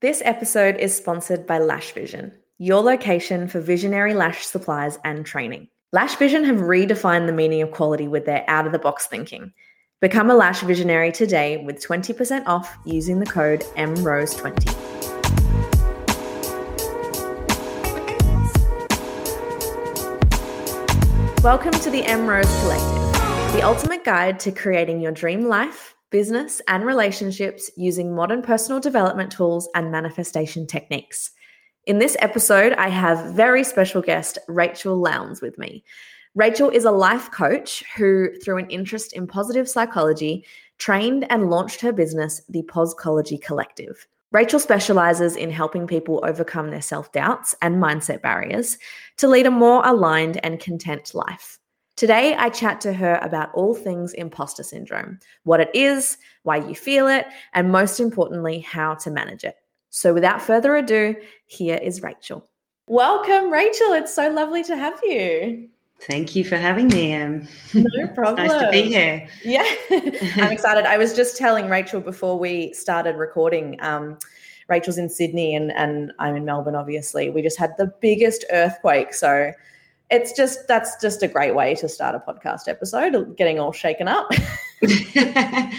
This episode is sponsored by Lash Vision, your location for visionary lash supplies and training. Lash Vision have redefined the meaning of quality with their out of the box thinking. Become a lash visionary today with 20% off using the code EMROSE20. Welcome to the EMROSE Collective, the ultimate guide to creating your dream life, business, and relationships using modern personal development tools and manifestation techniques. In this episode, I have very special guest Rachel Lounds with me. Rachel is a life coach who, through an interest in positive psychology, trained and launched her business, the Poschology Collective. Rachel specializes in helping people overcome their self doubts and mindset barriers to lead a more aligned and content life. Today, I chat to her about all things imposter syndrome what it is, why you feel it, and most importantly, how to manage it. So, without further ado, here is Rachel. Welcome, Rachel. It's so lovely to have you. Thank you for having me. Um, no problem. nice to be here. Yeah, I'm excited. I was just telling Rachel before we started recording. Um, Rachel's in Sydney and, and I'm in Melbourne, obviously. We just had the biggest earthquake. So it's just, that's just a great way to start a podcast episode, getting all shaken up.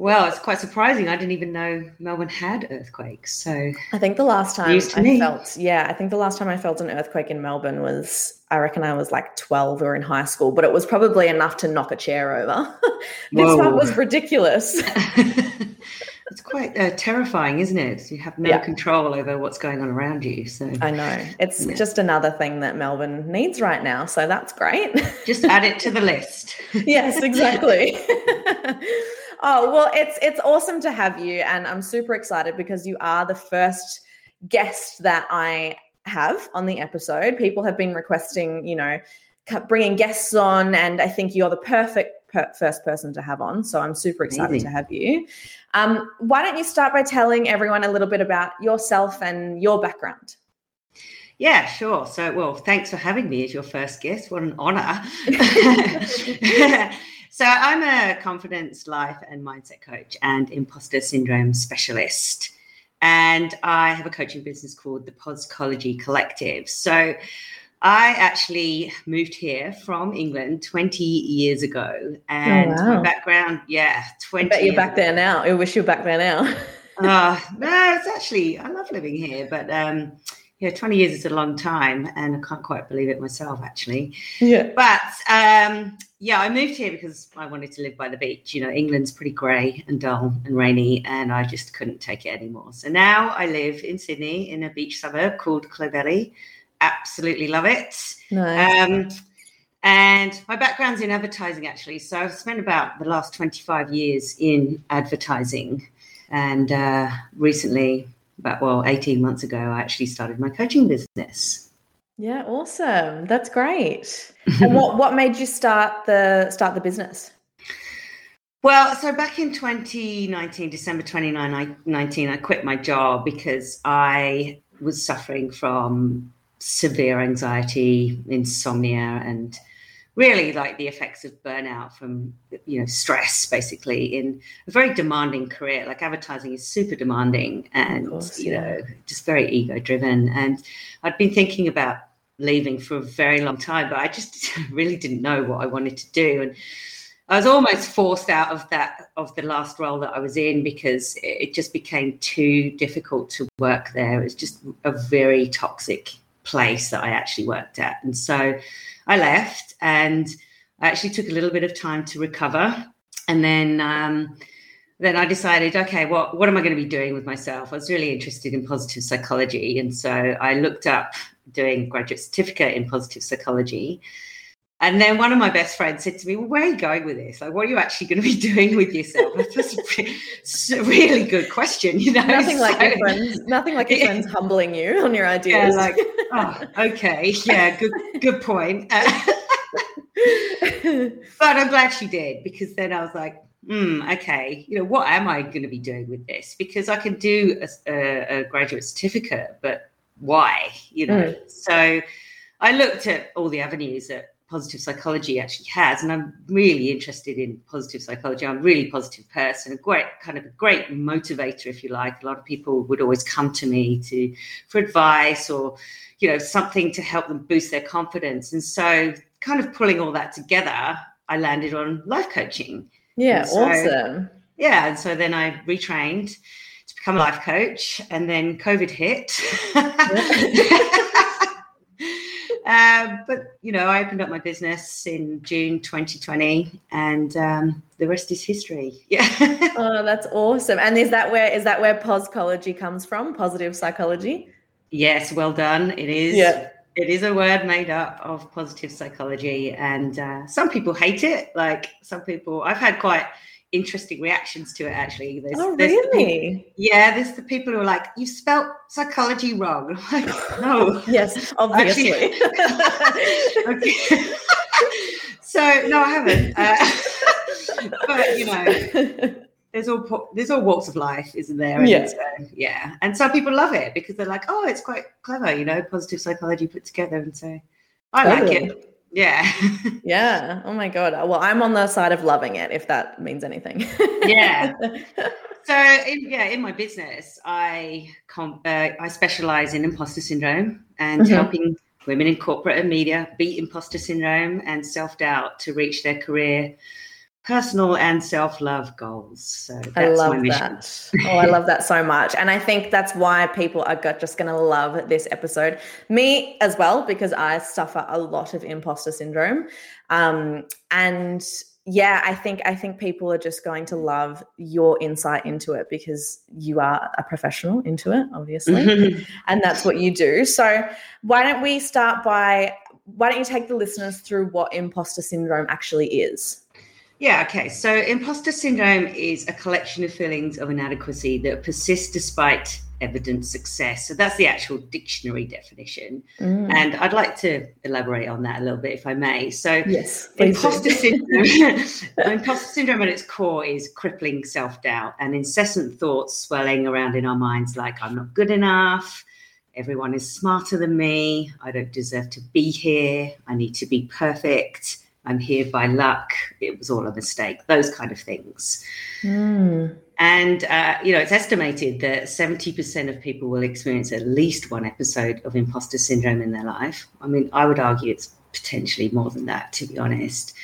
Well, it's quite surprising. I didn't even know Melbourne had earthquakes. So I think the last time I me. felt, yeah, I think the last time I felt an earthquake in Melbourne was, I reckon I was like 12 or in high school, but it was probably enough to knock a chair over. this Whoa. one was ridiculous. It's quite uh, terrifying, isn't it? You have no yeah. control over what's going on around you. So I know it's yeah. just another thing that Melbourne needs right now. So that's great. just add it to the list. yes, exactly. Oh, well, it's it's awesome to have you and I'm super excited because you are the first guest that I have on the episode. People have been requesting, you know, bringing guests on and I think you're the perfect per- first person to have on. So I'm super excited Amazing. to have you. Um, why don't you start by telling everyone a little bit about yourself and your background? Yeah, sure. So, well, thanks for having me as your first guest. What an honor. So I'm a confidence, life, and mindset coach and imposter syndrome specialist. And I have a coaching business called the Poschology Collective. So I actually moved here from England 20 years ago. And oh, wow. my background, yeah, 20 I bet you're back ago. there now. I wish you were back there now. uh, no, it's actually, I love living here. But um, yeah, 20 years is a long time, and I can't quite believe it myself, actually. Yeah. But um, yeah, I moved here because I wanted to live by the beach. You know, England's pretty grey and dull and rainy, and I just couldn't take it anymore. So now I live in Sydney in a beach suburb called Clovelly. Absolutely love it. Nice. Um, and my background's in advertising, actually. So I've spent about the last 25 years in advertising. And uh, recently, about well 18 months ago i actually started my coaching business yeah awesome that's great and what what made you start the start the business well so back in 2019 december 2019 i quit my job because i was suffering from severe anxiety insomnia and really like the effects of burnout from you know stress basically in a very demanding career. Like advertising is super demanding and course, you yeah. know just very ego driven and i'd been thinking about leaving for a very long time but i just really didn't know what i wanted to do. And i was almost forced out of that of the last role that i was in because it just became too difficult to work there. It was just a very toxic place that i actually worked at and so I left and I actually took a little bit of time to recover. And then um, then I decided, okay, what what am I going to be doing with myself? I was really interested in positive psychology, and so I looked up doing graduate certificate in positive psychology. And then one of my best friends said to me, well, "Where are you going with this? Like, what are you actually going to be doing with yourself?" That's a really good question, you know. Nothing so, like your friends, nothing like your yeah. friends humbling you on your ideas. Yeah, like, oh, okay, yeah, good, good point. Uh, but I'm glad she did because then I was like, hmm, okay, you know, what am I going to be doing with this? Because I can do a, a, a graduate certificate, but why? You know, mm. so I looked at all the avenues that positive psychology actually has. And I'm really interested in positive psychology. I'm a really positive person, a great kind of a great motivator, if you like. A lot of people would always come to me to for advice or, you know, something to help them boost their confidence. And so kind of pulling all that together, I landed on life coaching. Yeah, so, awesome. Yeah. And so then I retrained to become a life coach and then COVID hit. Um, but you know, I opened up my business in June 2020, and um, the rest is history. Yeah. oh, that's awesome! And is that where is that where poschology comes from? Positive psychology. Yes, well done. It is. Yeah. It is a word made up of positive psychology, and uh, some people hate it. Like some people, I've had quite interesting reactions to it actually. There's, oh, there's really? The, yeah, there's the people who are like, you spelt psychology wrong. I'm like, no. yes, obviously. okay. so no, I haven't. Uh, but you know, there's all there's all walks of life, isn't there? And yeah. So, yeah. And some people love it because they're like, oh, it's quite clever, you know, positive psychology put together, and so I totally. like it. Yeah. yeah. Oh my god. Well, I'm on the side of loving it, if that means anything. yeah. So, in, yeah, in my business, I com- uh, I specialize in imposter syndrome and mm-hmm. helping women in corporate and media beat imposter syndrome and self doubt to reach their career personal and self-love goals. So I love that. oh, I love that so much. And I think that's why people are just going to love this episode. Me as well, because I suffer a lot of imposter syndrome. Um, and yeah, I think I think people are just going to love your insight into it because you are a professional into it, obviously. and that's what you do. So why don't we start by why don't you take the listeners through what imposter syndrome actually is? Yeah, okay. So imposter syndrome is a collection of feelings of inadequacy that persist despite evident success. So that's the actual dictionary definition. Mm. And I'd like to elaborate on that a little bit, if I may. So, yes, imposter syndrome, imposter syndrome at its core is crippling self doubt and incessant thoughts swelling around in our minds like, I'm not good enough. Everyone is smarter than me. I don't deserve to be here. I need to be perfect I'm here by luck. It was all a mistake. Those kind of things. Mm. And, uh, you know, it's estimated that 70% of people will experience at least one episode of imposter syndrome in their life. I mean, I would argue it's potentially more than that, to be honest.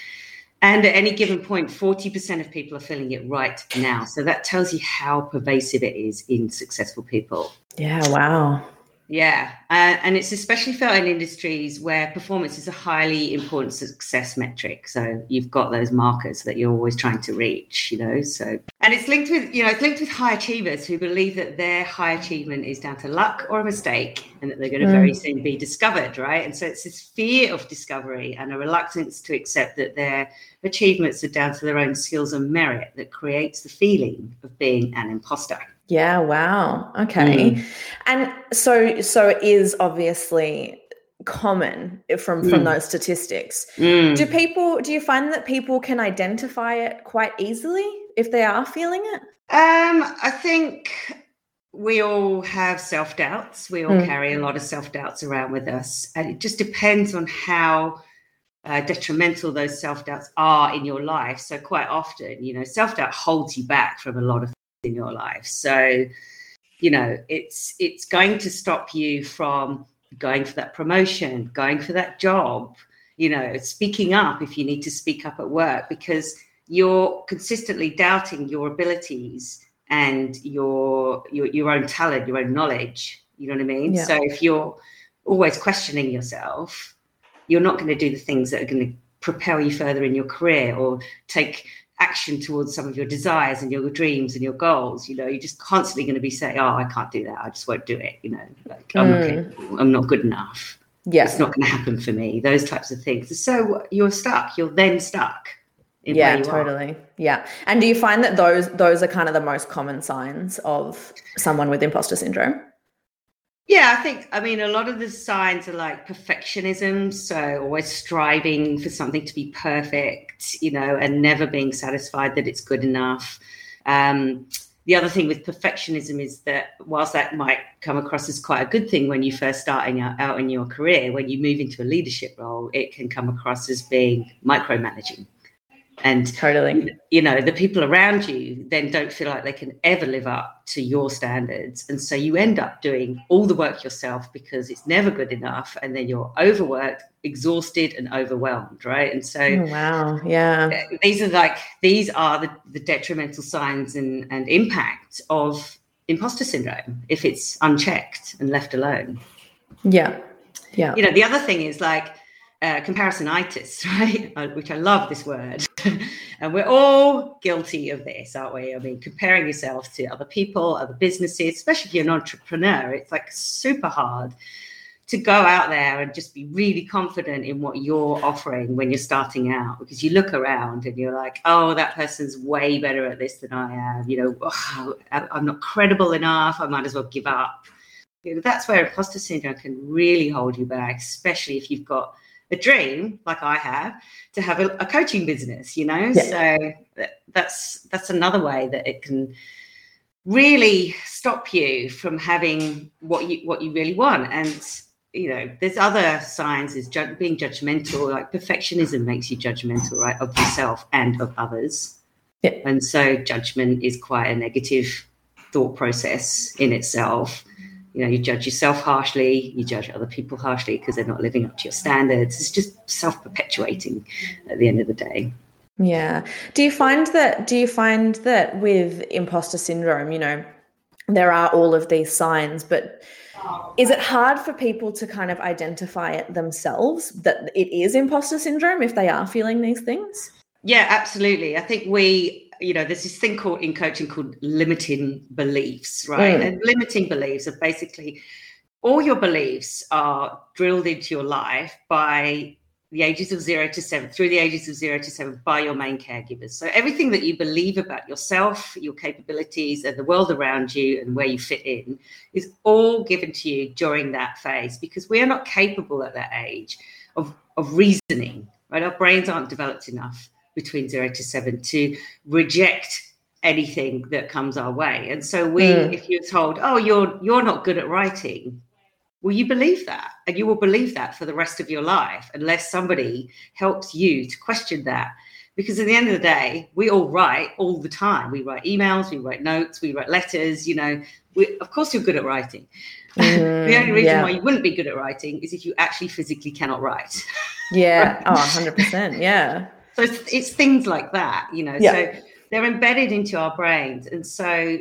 And at any given point, 40% of people are feeling it right now. So that tells you how pervasive it is in successful people. Yeah, wow. Yeah, uh, and it's especially felt in industries where performance is a highly important success metric. So you've got those markers that you're always trying to reach, you know. So and it's linked with you know it's linked with high achievers who believe that their high achievement is down to luck or a mistake, and that they're going to mm. very soon be discovered, right? And so it's this fear of discovery and a reluctance to accept that their achievements are down to their own skills and merit that creates the feeling of being an imposter. Yeah, wow. Okay. Mm. And so so it is obviously common from mm. from those statistics. Mm. Do people do you find that people can identify it quite easily if they are feeling it? Um I think we all have self doubts. We all mm. carry a lot of self doubts around with us. And it just depends on how uh, detrimental those self doubts are in your life. So, quite often, you know, self doubt holds you back from a lot of in your life. So, you know, it's it's going to stop you from going for that promotion, going for that job, you know, speaking up if you need to speak up at work because you're consistently doubting your abilities and your your your own talent, your own knowledge. You know what I mean? Yeah. So if you're always questioning yourself, you're not going to do the things that are going to propel you further in your career or take action towards some of your desires and your dreams and your goals you know you're just constantly going to be saying oh i can't do that. I just won't do it you know like i'm, mm. not, I'm not good enough. Yeah. It's not going to happen for me those types of things. So you're stuck. You're then stuck yeah totally are. yeah. And do you find that those those are kind of the most common signs of someone with imposter syndrome? Yeah, I think, I mean, a lot of the signs are like perfectionism. So always striving for something to be perfect, you know, and never being satisfied that it's good enough. Um, the other thing with perfectionism is that whilst that might come across as quite a good thing when you're first starting out in your career, when you move into a leadership role, it can come across as being micromanaging and totally you know the people around you then don't feel like they can ever live up to your standards. And so you end up doing all the work yourself because it's never good enough and then you're overworked exhausted and overwhelmed right? And so oh, wow. Yeah. these are like these are the, the detrimental signs and, and impact of imposter syndrome if it's unchecked and left alone. Yeah. Yeah. You know the other thing is like uh, comparisonitis, right? Which I love this word. and we're all guilty of this, aren't we? I mean, comparing yourself to other people, other businesses, especially if you're an entrepreneur, it's like super hard to go out there and just be really confident in what you're offering when you're starting out because you look around and you're like oh that person's way better at this than i am you know i'm not credible enough i might as well give up you know, that's where imposter syndrome can really hold you back especially if you've got a dream like I have to have a, a coaching business, you know. Yeah. So that, that's that's another way that it can really stop you from having what you what you really want. And you know, there's other signs is ju- being judgmental. Like perfectionism makes you judgmental, right, of yourself and of others. Yeah. And so judgment is quite a negative thought process in itself you know you judge yourself harshly you judge other people harshly because they're not living up to your standards. It's just self-perpetuating at the end of the day. Yeah. Do you find that do you find that with imposter syndrome you know there are all of these signs but is it hard for people to kind of identify it themselves that it is imposter syndrome if they are feeling these things? Yeah absolutely. I think we you know, there's this thing called in coaching called limiting beliefs, right? Mm. And limiting beliefs are basically all your beliefs are drilled into your life by the ages of zero to seven, through the ages of zero to seven, by your main caregivers. So everything that you believe about yourself, your capabilities, and the world around you, and where you fit in, is all given to you during that phase because we are not capable at that age of, of reasoning, right? Our brains aren't developed enough between zero to seven to reject anything that comes our way. And so we, mm. if you're told, oh, you're you're not good at writing, well, you believe that, and you will believe that for the rest of your life, unless somebody helps you to question that. Because at the end of the day, we all write all the time. We write emails, we write notes, we write letters. You know, we, of course, you're good at writing. Mm, the only reason yeah. why you wouldn't be good at writing is if you actually physically cannot write. Yeah. right? Oh, 100%. Yeah. So it's, it's things like that, you know. Yeah. So they're embedded into our brains. And so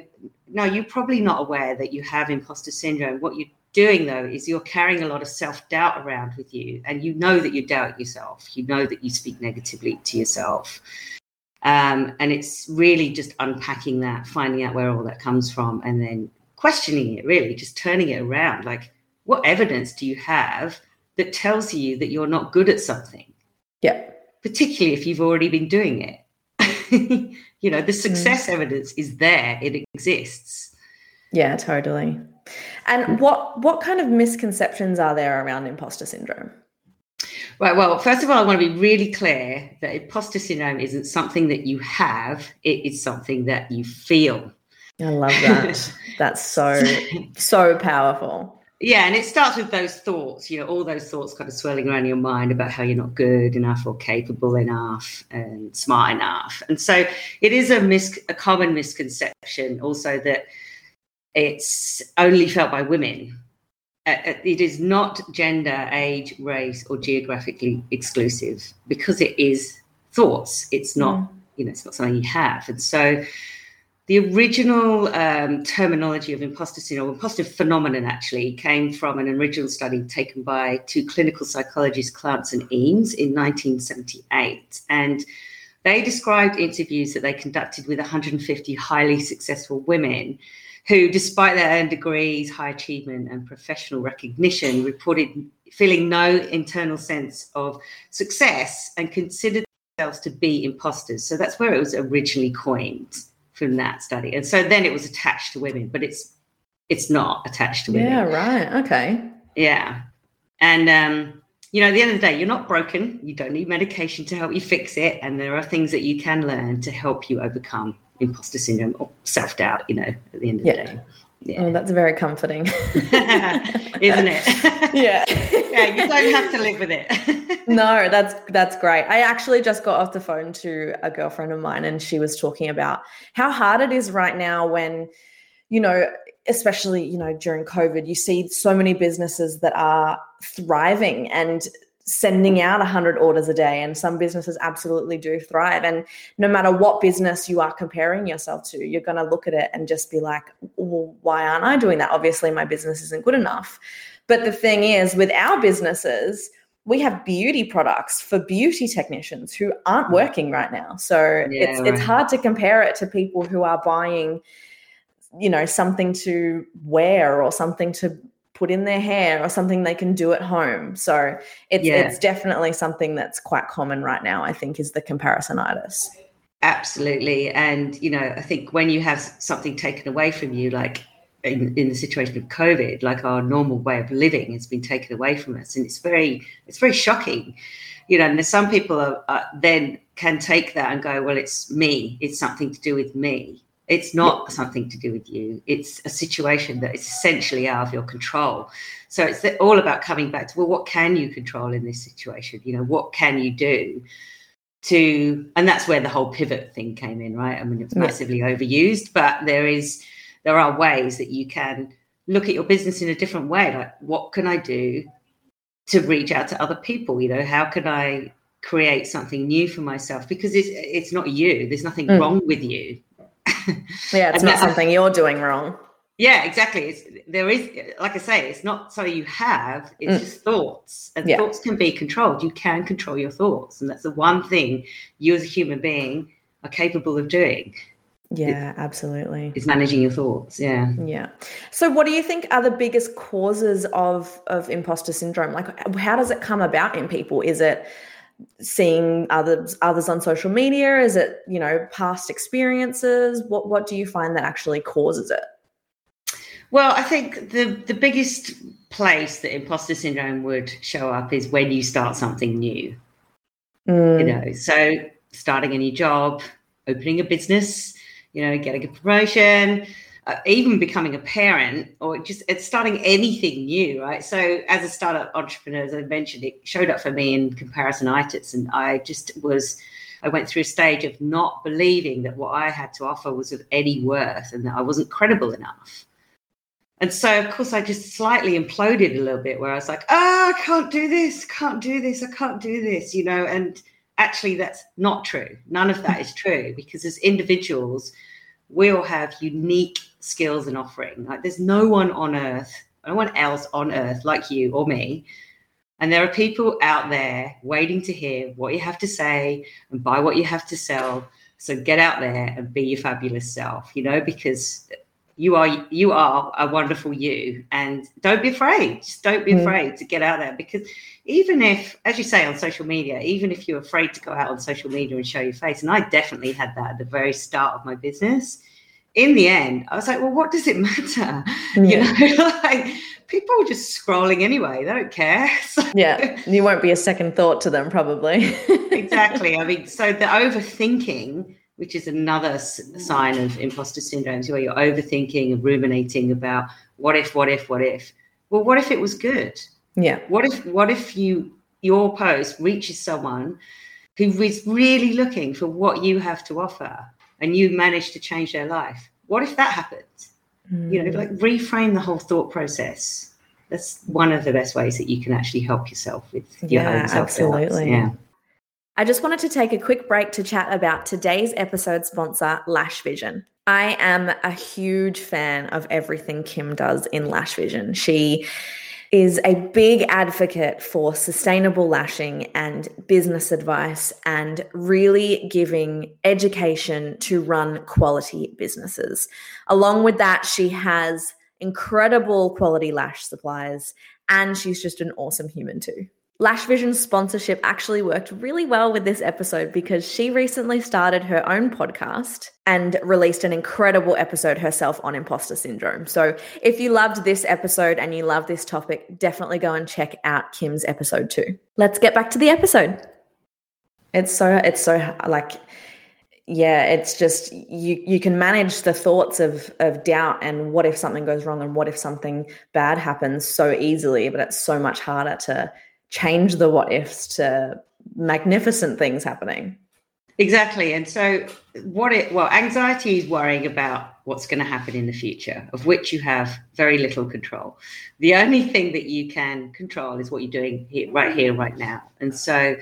now you're probably not aware that you have imposter syndrome. What you're doing though is you're carrying a lot of self-doubt around with you and you know that you doubt yourself. You know that you speak negatively to yourself. Um, and it's really just unpacking that, finding out where all that comes from, and then questioning it, really, just turning it around. Like, what evidence do you have that tells you that you're not good at something? Yeah particularly if you've already been doing it. you know, the mm. success mm. evidence is there, it exists. Yeah, totally. And what what kind of misconceptions are there around imposter syndrome? Right. Well, first of all, I want to be really clear that imposter syndrome isn't something that you have, it is something that you feel. I love that. That's so, so powerful. Yeah, and it starts with those thoughts, you know, all those thoughts kind of swirling around your mind about how you're not good enough or capable enough and smart enough. And so it is a mis- a common misconception also that it's only felt by women. Uh, uh, it is not gender, age, race, or geographically exclusive because it is thoughts. It's not, mm. you know, it's not something you have. And so the original um, terminology of imposter syndrome, or imposter phenomenon, actually came from an original study taken by two clinical psychologists, Clance and Imes, in 1978. And they described interviews that they conducted with 150 highly successful women who, despite their earned degrees, high achievement, and professional recognition, reported feeling no internal sense of success and considered themselves to be imposters. So that's where it was originally coined from that study. And so then it was attached to women, but it's it's not attached to women. Yeah, right. Okay. Yeah. And um, you know, at the end of the day, you're not broken. You don't need medication to help you fix it. And there are things that you can learn to help you overcome imposter syndrome or self doubt. You know, at the end of yeah. the day. Yeah. Oh, that's very comforting. Isn't it? yeah. yeah, you don't have to live with it. no, that's that's great. I actually just got off the phone to a girlfriend of mine and she was talking about how hard it is right now when you know, especially, you know, during COVID, you see so many businesses that are thriving and sending out 100 orders a day and some businesses absolutely do thrive. And no matter what business you are comparing yourself to you're going to look at it and just be like well why aren't i doing that? Obviously my business isn't good enough. But the thing is with our businesses we have beauty products for beauty technicians who aren't mm. working right now. So yeah, it's right. it's hard to compare it to people who are buying you know something to wear or something to put in their hair or something they can do at home. So it's yeah. it's definitely something that's quite common right now, I think, is the comparisonitis. Absolutely. And you know, I think when you have something taken away from you, like in, in the situation of COVID, like our normal way of living has been taken away from us. And it's very, it's very shocking. You know, and there's some people are, are then can take that and go, well, it's me, it's something to do with me it's not something to do with you. It's a situation that is essentially out of your control. So it's all about coming back to well, what can you control in this situation? You know, what can you do to, and that's where the whole pivot thing came in, right? I mean, it's massively yeah. overused, but there is, there are ways that you can look at your business in a different way. Like, what can I do to reach out to other people? You know, how can I create something new for myself? Because it's it's not you. There's nothing mm. wrong with you yeah, it's not something you're doing wrong. Yeah, exactly. It's, there is, like I say, it's not something you have. It's mm. just thoughts, and yeah. thoughts can be controlled. You can control your thoughts, and that's the one thing you, as a human being, are capable of doing. Yeah, absolutely. Is managing your thoughts. Yeah. Yeah. So, what do you think are the biggest causes of of imposter syndrome? Like, how does it come about in people? Is it seeing others others on social media? Is it you know past experiences? What what do you find that actually causes it? Well, I think the the biggest place that imposter syndrome would show up is when you start something new. Mm. You know, so starting a new job, opening a business, you know, getting a promotion, uh, even becoming a parent or just it's starting anything new, right? So as a startup entrepreneur, as I mentioned, it showed up for me in comparisonitis, and I just was. I went through a stage of not believing that what I had to offer was of any worth and that I wasn't credible enough. And so, of course, I just slightly imploded a little bit where I was like, oh, I can't do this, can't do this, I can't do this, you know. And actually, that's not true. None of that is true because as individuals, we all have unique skills and offering. Like there's no one on earth, no one else on earth like you or me. And there are people out there waiting to hear what you have to say and buy what you have to sell. So get out there and be your fabulous self, you know, because you are you are a wonderful you and don't be afraid just don't be mm. afraid to get out there because even if as you say on social media even if you're afraid to go out on social media and show your face and i definitely had that at the very start of my business in the end, I was like, well, what does it matter? Yeah. You know, like people are just scrolling anyway. They don't care. So, yeah. You won't be a second thought to them, probably. exactly. I mean, so the overthinking, which is another sign of imposter syndrome, where you're overthinking and ruminating about what if, what if, what if. Well, what if it was good? Yeah. What if, what if you, your post reaches someone who is really looking for what you have to offer? And you manage to change their life. What if that happens? Mm. You know, like reframe the whole thought process. That's one of the best ways that you can actually help yourself with your yeah, own self Absolutely. Yeah. I just wanted to take a quick break to chat about today's episode sponsor, Lash Vision. I am a huge fan of everything Kim does in Lash Vision. She is a big advocate for sustainable lashing and business advice and really giving education to run quality businesses. Along with that, she has incredible quality lash supplies and she's just an awesome human too. Lash Vision's sponsorship actually worked really well with this episode because she recently started her own podcast and released an incredible episode herself on imposter syndrome. So, if you loved this episode and you love this topic, definitely go and check out Kim's episode too. Let's get back to the episode. It's so, it's so like, yeah, it's just you you can manage the thoughts of of doubt and what if something goes wrong and what if something bad happens so easily, but it's so much harder to change the what ifs to magnificent things happening. Exactly. And so what it well, anxiety is worrying about what's going to happen in the future, of which you have very little control. The only thing that you can control is what you're doing here, right here, right now. And so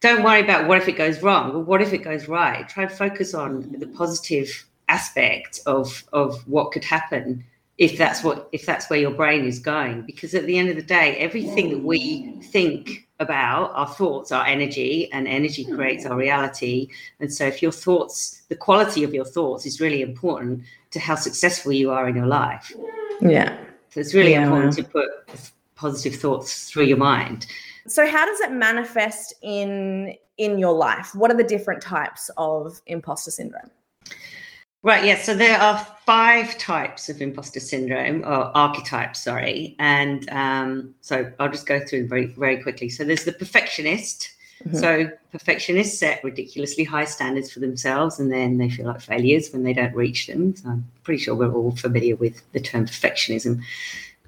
don't worry about what if it goes wrong. What if it goes right? Try and focus on the positive aspect of of what could happen if that's what if that's where your brain is going. Because at the end of the day, everything that we think about our thoughts our energy and energy hmm. creates our reality. And so if your thoughts the quality of your thoughts is really important to how successful you are in your life. Yeah. So it's really yeah, important to put positive thoughts through your mind. So how does it manifest in in your life? What are the different types of imposter syndrome Right, yes. Yeah, so there are five types of imposter syndrome, or archetypes, sorry. And um, so I'll just go through very, very quickly. So there's the perfectionist. Mm-hmm. So perfectionists set ridiculously high standards for themselves and then they feel like failures when they don't reach them. So I'm pretty sure we're all familiar with the term perfectionism.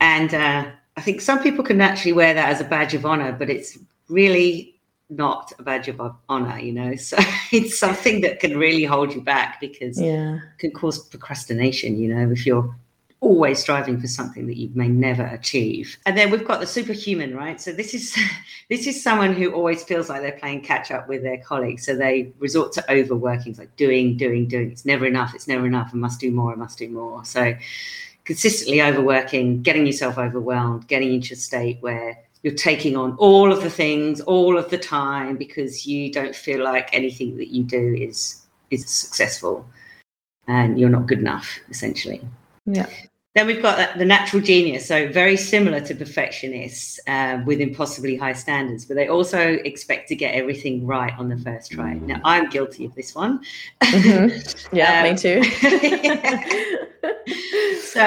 And uh, I think some people can actually wear that as a badge of honor, but it's really not a badge of honor, you know. So it's something that can really hold you back because yeah. can cause procrastination, you know, if you're always striving for something that you may never achieve. And then we've got the superhuman, right? So this is this is someone who always feels like they're playing catch up with their colleagues. So they resort to overworking, it's like doing, doing, doing. It's never enough, it's never enough. I must do more, I must do more. So consistently overworking, getting yourself overwhelmed, getting into a state where you're taking on all of the things all of the time because you don't feel like anything that you do is is successful and you're not good enough essentially. Yeah then we've got the natural genius so very similar to perfectionists uh, with impossibly high standards but they also expect to get everything right on the first try. Now i'm guilty of this one. Mm-hmm. yeah um, me too. So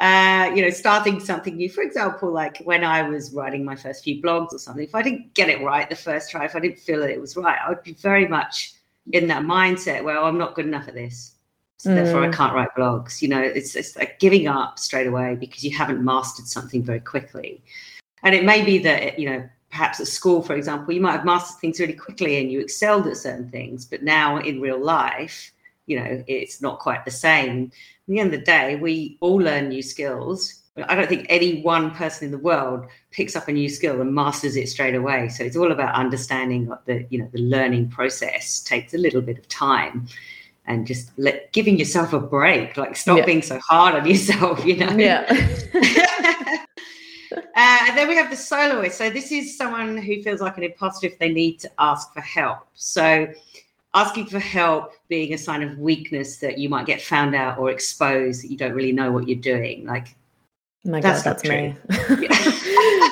uh, you know starting something new. For example like when i was writing my first few blogs or something if i didn't get it right the first try if i didn't feel that it was right i would be very much in that mindset where oh, i'm not good enough at this so mm. therefore i mm. can't write blogs you know it's, it's like giving up straight away because you haven't mastered something very quickly and it may be that you know perhaps at school for example you might have mastered things really quickly and you excelled at certain things but now in real life you know it's not quite the same at the end of the day, we all learn new skills. I don't think any one person in the world picks up a new skill and masters it straight away. So it's all about understanding that the you know the learning process takes a little bit of time and just let giving yourself a break. Like stop yeah. being so hard on yourself, you know. Yeah. uh, and then we have the soloist. So this is someone who feels like an imposter if they need to ask for help. So asking for help being a sign of weakness that you might get found out or exposed that you don't really know what you're doing like oh my that's god that's me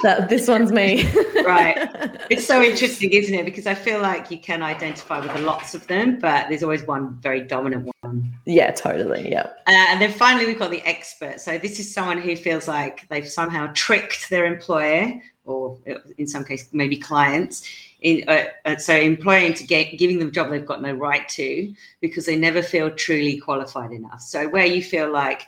that this one's me. Right. It's so interesting isn't it? Because i feel like you can identify with lots of them but there's always one very dominant one. Yeah totally yeah. Uh, and then finally we've got the expert. So this is someone who feels like they've somehow tricked their employer or in some case, maybe clients in, uh, uh, so employing to get giving them a job they've got no right to because they never feel truly qualified enough. So where you feel like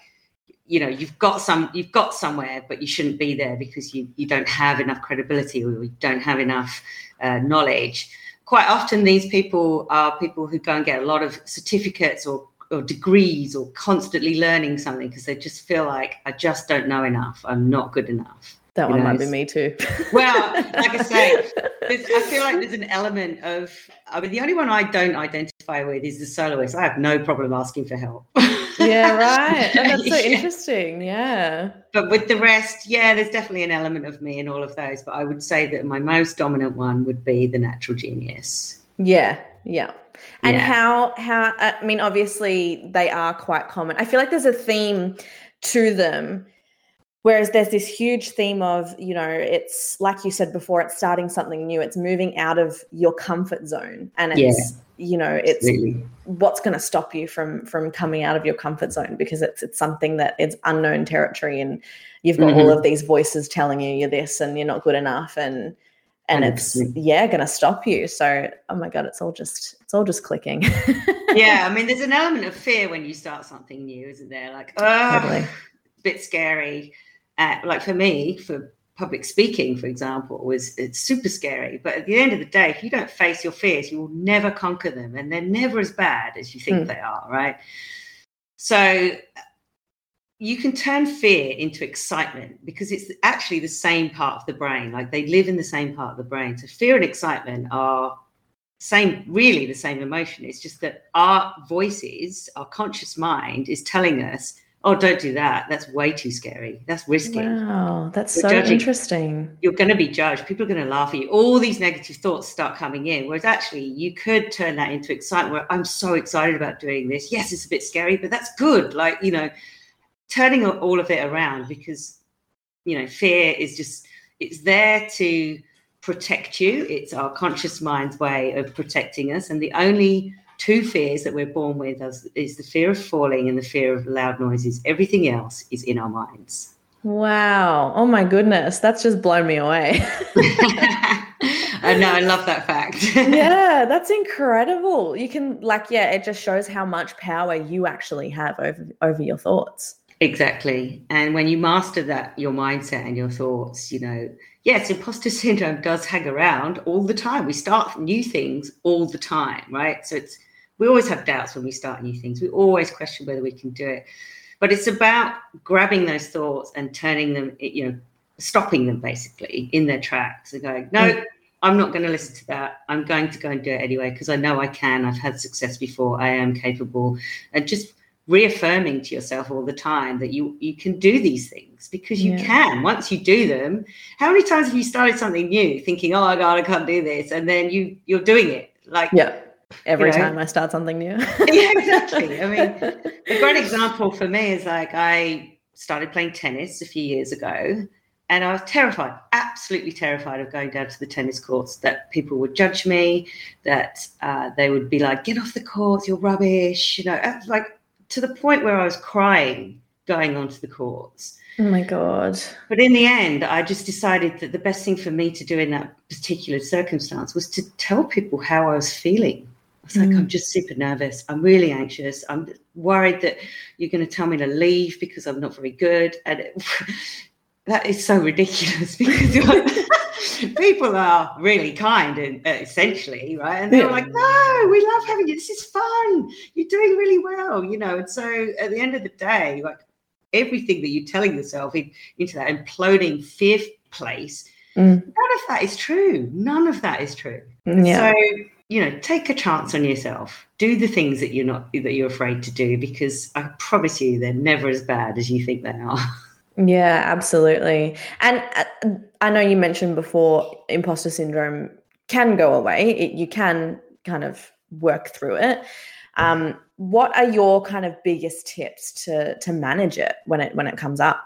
you know you've got some you've got somewhere but you shouldn't be there because you you don't have enough credibility or you don't have enough uh, knowledge quite often these people are people who go and get a lot of certificates or or degrees or constantly learning something because they just feel like I just don't know enough. I'm not good enough. That one know? might be me too. well, like I say, I feel like there's an element of. I mean, the only one I don't identify with is the soloist. I have no problem asking for help. yeah, right. And that's so yeah. interesting. Yeah. But with the rest, yeah, there's definitely an element of me in all of those. But I would say that my most dominant one would be the natural genius. Yeah, yeah. And yeah. how how uh, I mean, obviously they are quite common. I feel like there's a theme to them Whereas there's this huge theme of, you know, it's like you said before, it's starting something new. It's moving out of your comfort zone. And it's, yeah, you know, it's absolutely. what's going to stop you from from coming out of your comfort zone because it's it's something that it's unknown territory and you've got mm-hmm. all of these voices telling you you're this and you're not good enough. And and 100%. it's yeah going to stop you so oh my god it's all just it's all just clicking yeah i mean there's an element of fear when you start something new isn't there like oh totally. bit scary uh, like for me for public speaking for example was it's super scary but at the end of the day if you don't face your fears you will never conquer them and they're never as bad as you think mm. they are right so you can turn fear into excitement because it's actually the same part of the brain. Like they live in the same part of the brain. So fear and excitement are same, really the same emotion. It's just that our voices, our conscious mind is telling us, oh, don't do that. That's way too scary. That's risky. Wow, that's You're so judging. interesting. You're going to be judged. People are going to laugh at you. All these negative thoughts start coming in. Whereas actually, you could turn that into excitement where I'm so excited about doing this. Yes, it's a bit scary, but that's good. Like, you know, turning all of it around because you know fear is just it's there to protect you it's our conscious mind's way of protecting us and the only two fears that we're born with is, is the fear of falling and the fear of loud noises everything else is in our minds wow oh my goodness that's just blown me away I know, I love that fact. yeah, that's incredible. You can like, yeah, it just shows how much power you actually have over over your thoughts. Exactly. And when you master that, your mindset and your thoughts, you know, yes, imposter syndrome does hang around all the time. We start new things all the time, right? So it's, we always have doubts when we start new things. We always question whether we can do it. But it's about grabbing those thoughts and turning them, you know, stopping them basically in their tracks and going, no, mm. I'm not going to listen to that. I'm going to go and do it anyway because I know I can. I've had success before. I am capable. And just reaffirming to yourself all the time that you you can do these things because you yeah. can. Once you do them how many times have you started something new thinking oh my god i can't do this and then you you're doing it? Like yeah. Every you know, time i start something new. Yeah exactly. I mean a great example for me is like i started playing tennis a few years ago and I was terrified, absolutely terrified of going down to the tennis courts, that people would judge me, that uh, they would be like, get off the courts, you're rubbish. You know, like to the point where I was crying going onto the courts. Oh my God. But in the end, I just decided that the best thing for me to do in that particular circumstance was to tell people how I was feeling. I was mm. like, I'm just super nervous. I'm really anxious. I'm worried that you're going to tell me to leave because I'm not very good. And it, that is so ridiculous because people are really kind and uh, essentially right? And they're yeah. like no we love having you. This is fun. You're doing really well you know? And so at the end of the day like everything that you're telling yourself in, into that imploding fear place mm. none of that is true. None of that is true. Yeah. so you know take a chance on yourself. Do the things that you're not that you're afraid to do because i promise you they're never as bad as you think they are Yeah, absolutely. And uh, I know you mentioned before imposter syndrome can go away. It, you can kind of work through it. Um, what are your kind of biggest tips to to manage it when it when it comes up?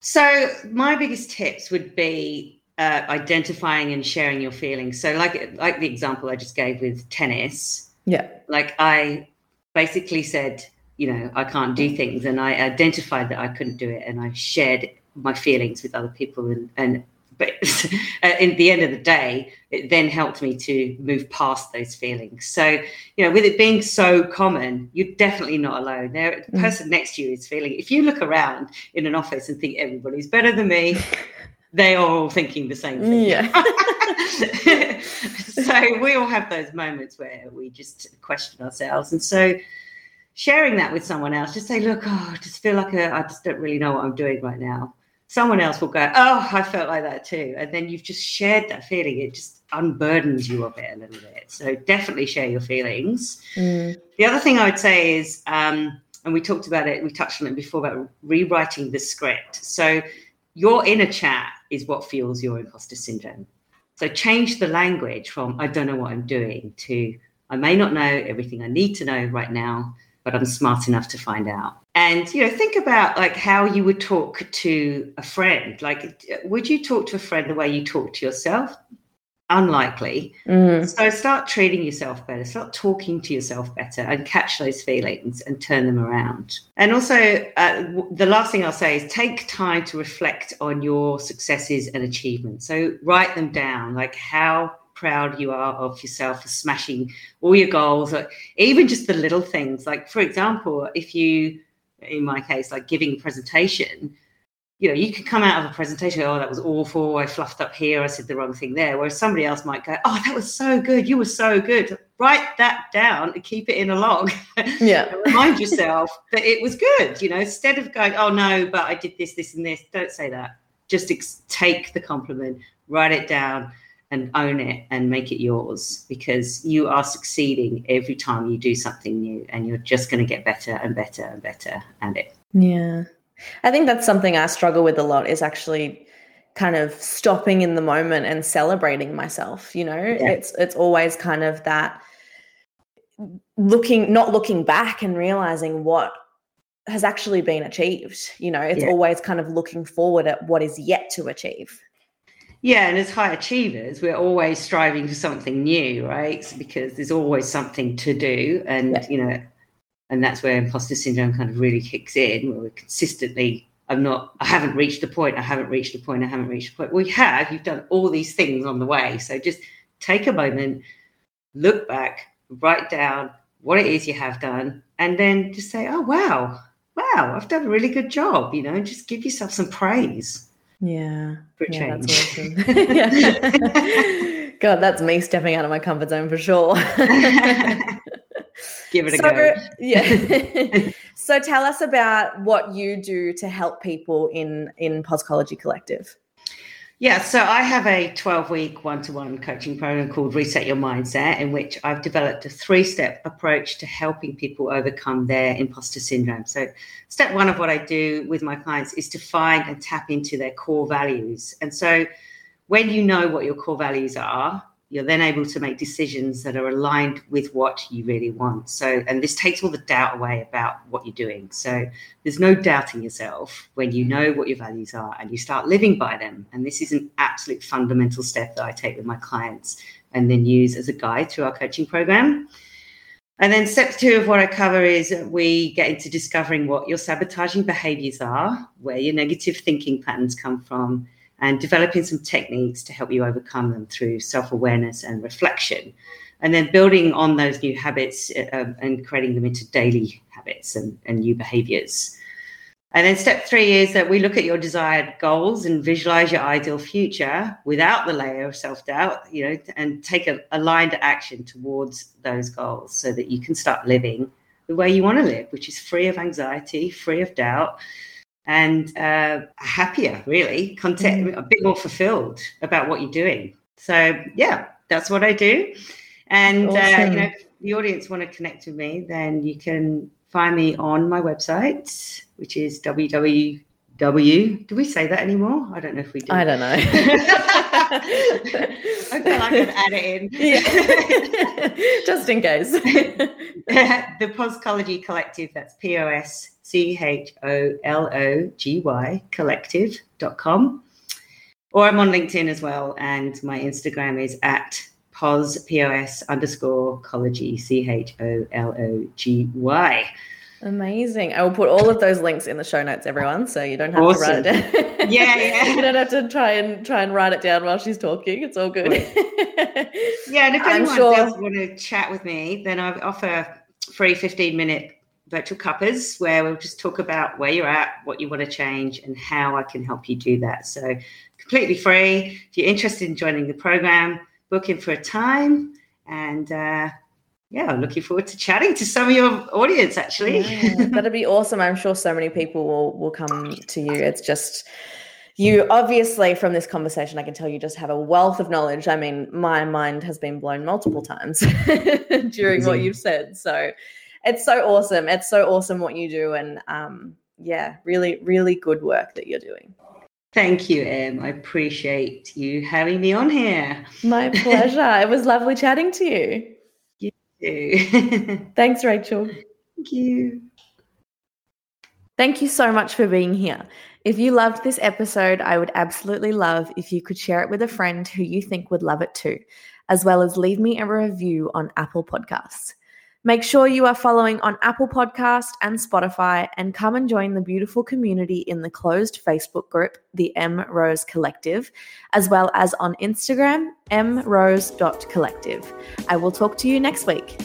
So my biggest tips would be uh, identifying and sharing your feelings. So like like the example I just gave with tennis. Yeah. Like I basically said you know, I can't do things. And I identified that I couldn't do it and I shared my feelings with other people. And, and but in the end of the day, it then helped me to move past those feelings. So, you know, with it being so common, you're definitely not alone. There, the mm. person next to you is feeling. If you look around in an office and think everybody's better than me, they are all thinking the same thing. Yeah. so we all have those moments where we just question ourselves, and so sharing that with someone else, just say, look, oh, I just feel like a, I just don't really know what I'm doing right now. Someone else will go, oh, I felt like that too. And then you've just shared that feeling. It just unburdens you a bit, a little bit. So definitely share your feelings. Mm. The other thing I would say is, um, and we talked about it, we touched on it before about rewriting the script. So your inner chat is what fuels your imposter syndrome. So change the language from I don't know what I'm doing to I may not know everything I need to know right now, but I'm smart enough to find out. And you know, think about like how you would talk to a friend. Like, would you talk to a friend the way you talk to yourself? unlikely. Mm. So start treating yourself better, start talking to yourself better, and catch those feelings and turn them around. And also, uh, the last thing I'll say is take time to reflect on your successes and achievements. So write them down, like how proud you are of yourself for smashing all your goals, or even just the little things. Like, for example, if you, in my case, like giving a presentation, you know, you could come out of a presentation, oh, that was awful. I fluffed up here. I said the wrong thing there. Whereas somebody else might go, oh, that was so good. You were so good. Write that down and keep it in a log. Yeah. Remind yourself that it was good. You know, instead of going, oh, no, but I did this, this, and this. Don't say that. Just ex- take the compliment, write it down, and own it and make it yours because you are succeeding every time you do something new and you're just going to get better and better and better at it. Yeah. I think that's something I struggle with a lot is actually kind of stopping in the moment and celebrating myself, you know? Yeah. It's it's always kind of that looking not looking back and realizing what has actually been achieved, you know? It's Yeah. always kind of looking forward at what is yet to achieve. Yeah, and as high achievers, we're always striving for something new, right? Because there's always something to do, and Yeah. you know, and that's where imposter syndrome kind of really kicks in, where we're consistently, I'm not, I haven't reached the point, I haven't reached the point, I haven't reached the point. Well, you have, you've done all these things on the way. So just take a moment, look back, write down what it is you have done, and then just say, oh, wow, wow, I've done a really good job, you know, and just give yourself some praise Yeah. for a Yeah, that's change. awesome. yeah. God, that's me stepping out of my comfort zone for sure. Give it a so, go. Yeah. so tell us about what you do to help people in in Poschology Collective. Yeah, so I have a 12 week one to one coaching program called Reset Your Mindset, in which I've developed a three step approach to helping people overcome their imposter syndrome. So, step one of what I do with my clients is to find and tap into their core values. And so, when you know what your core values are, you're then able to make decisions that are aligned with what you really want. So, and this takes all the doubt away about what you're doing. So, there's no doubting yourself when you know what your values are and you start living by them. And this is an absolute fundamental step that I take with my clients and then use as a guide through our coaching program. And then step two of what I cover is we get into discovering what your sabotaging behaviors are, where your negative thinking patterns come from, and developing some techniques to help you overcome them through self awareness and reflection. And then building on those new habits uh, and creating them into daily habits and, and new behaviors. And then step three is that we look at your desired goals and visualize your ideal future without the layer of self doubt, you know, and take a aligned action towards those goals so that you can start living the way you want to live, which is free of anxiety, free of doubt, and uh, happier, really, content, a bit more fulfilled about what you're doing. So, yeah, that's what I do. And, uh, you know, if the audience want to connect with me, then you can find me on my website, which is www. Do we say that anymore? I don't know if we do. I don't know. I feel like I'd add it in. yeah. Just in case. the Poschology Collective, that's P O S C H O L O G Y collective.com. Or I'm on LinkedIn as well, and my Instagram is at pos, P-O-S underscore cology, C-H-O-L-O-G-Y. Amazing. I will put all of those links in the show notes, everyone, so you don't have to write it down. Yeah, yeah. you don't have to try and try and write it down while she's talking. It's all good. Yeah, and if anyone sure- does want to chat with me, then I offer free 15 minute virtual cuppers where we'll just talk about where you're at, what you want to change, and how I can help you do that. So, completely free. If you're interested in joining the program, book in for a time. And uh, yeah, I'm looking forward to chatting to some of your audience actually. Yeah, that'd be awesome. I'm sure so many people will will come to you. It's just you obviously from this conversation I can tell you just have a wealth of knowledge. I mean, my mind has been blown multiple times during what you've said. So it's so awesome. It's so awesome what you do and um yeah, really really good work that you're doing. Thank you, Em. I appreciate you having me on here. My pleasure. it was lovely chatting to you. Thank Thanks, Rachel. Thank you. Thank you so much for being here. If you loved this episode, I would absolutely love if you could share it with a friend who you think would love it too, as well as leave me a review on Apple Podcasts. Make sure you are following on Apple Podcast and Spotify and come and join the beautiful community in the closed Facebook group, the Em Rose Collective, as well as on Instagram, emrose.collective. I will talk to you next week.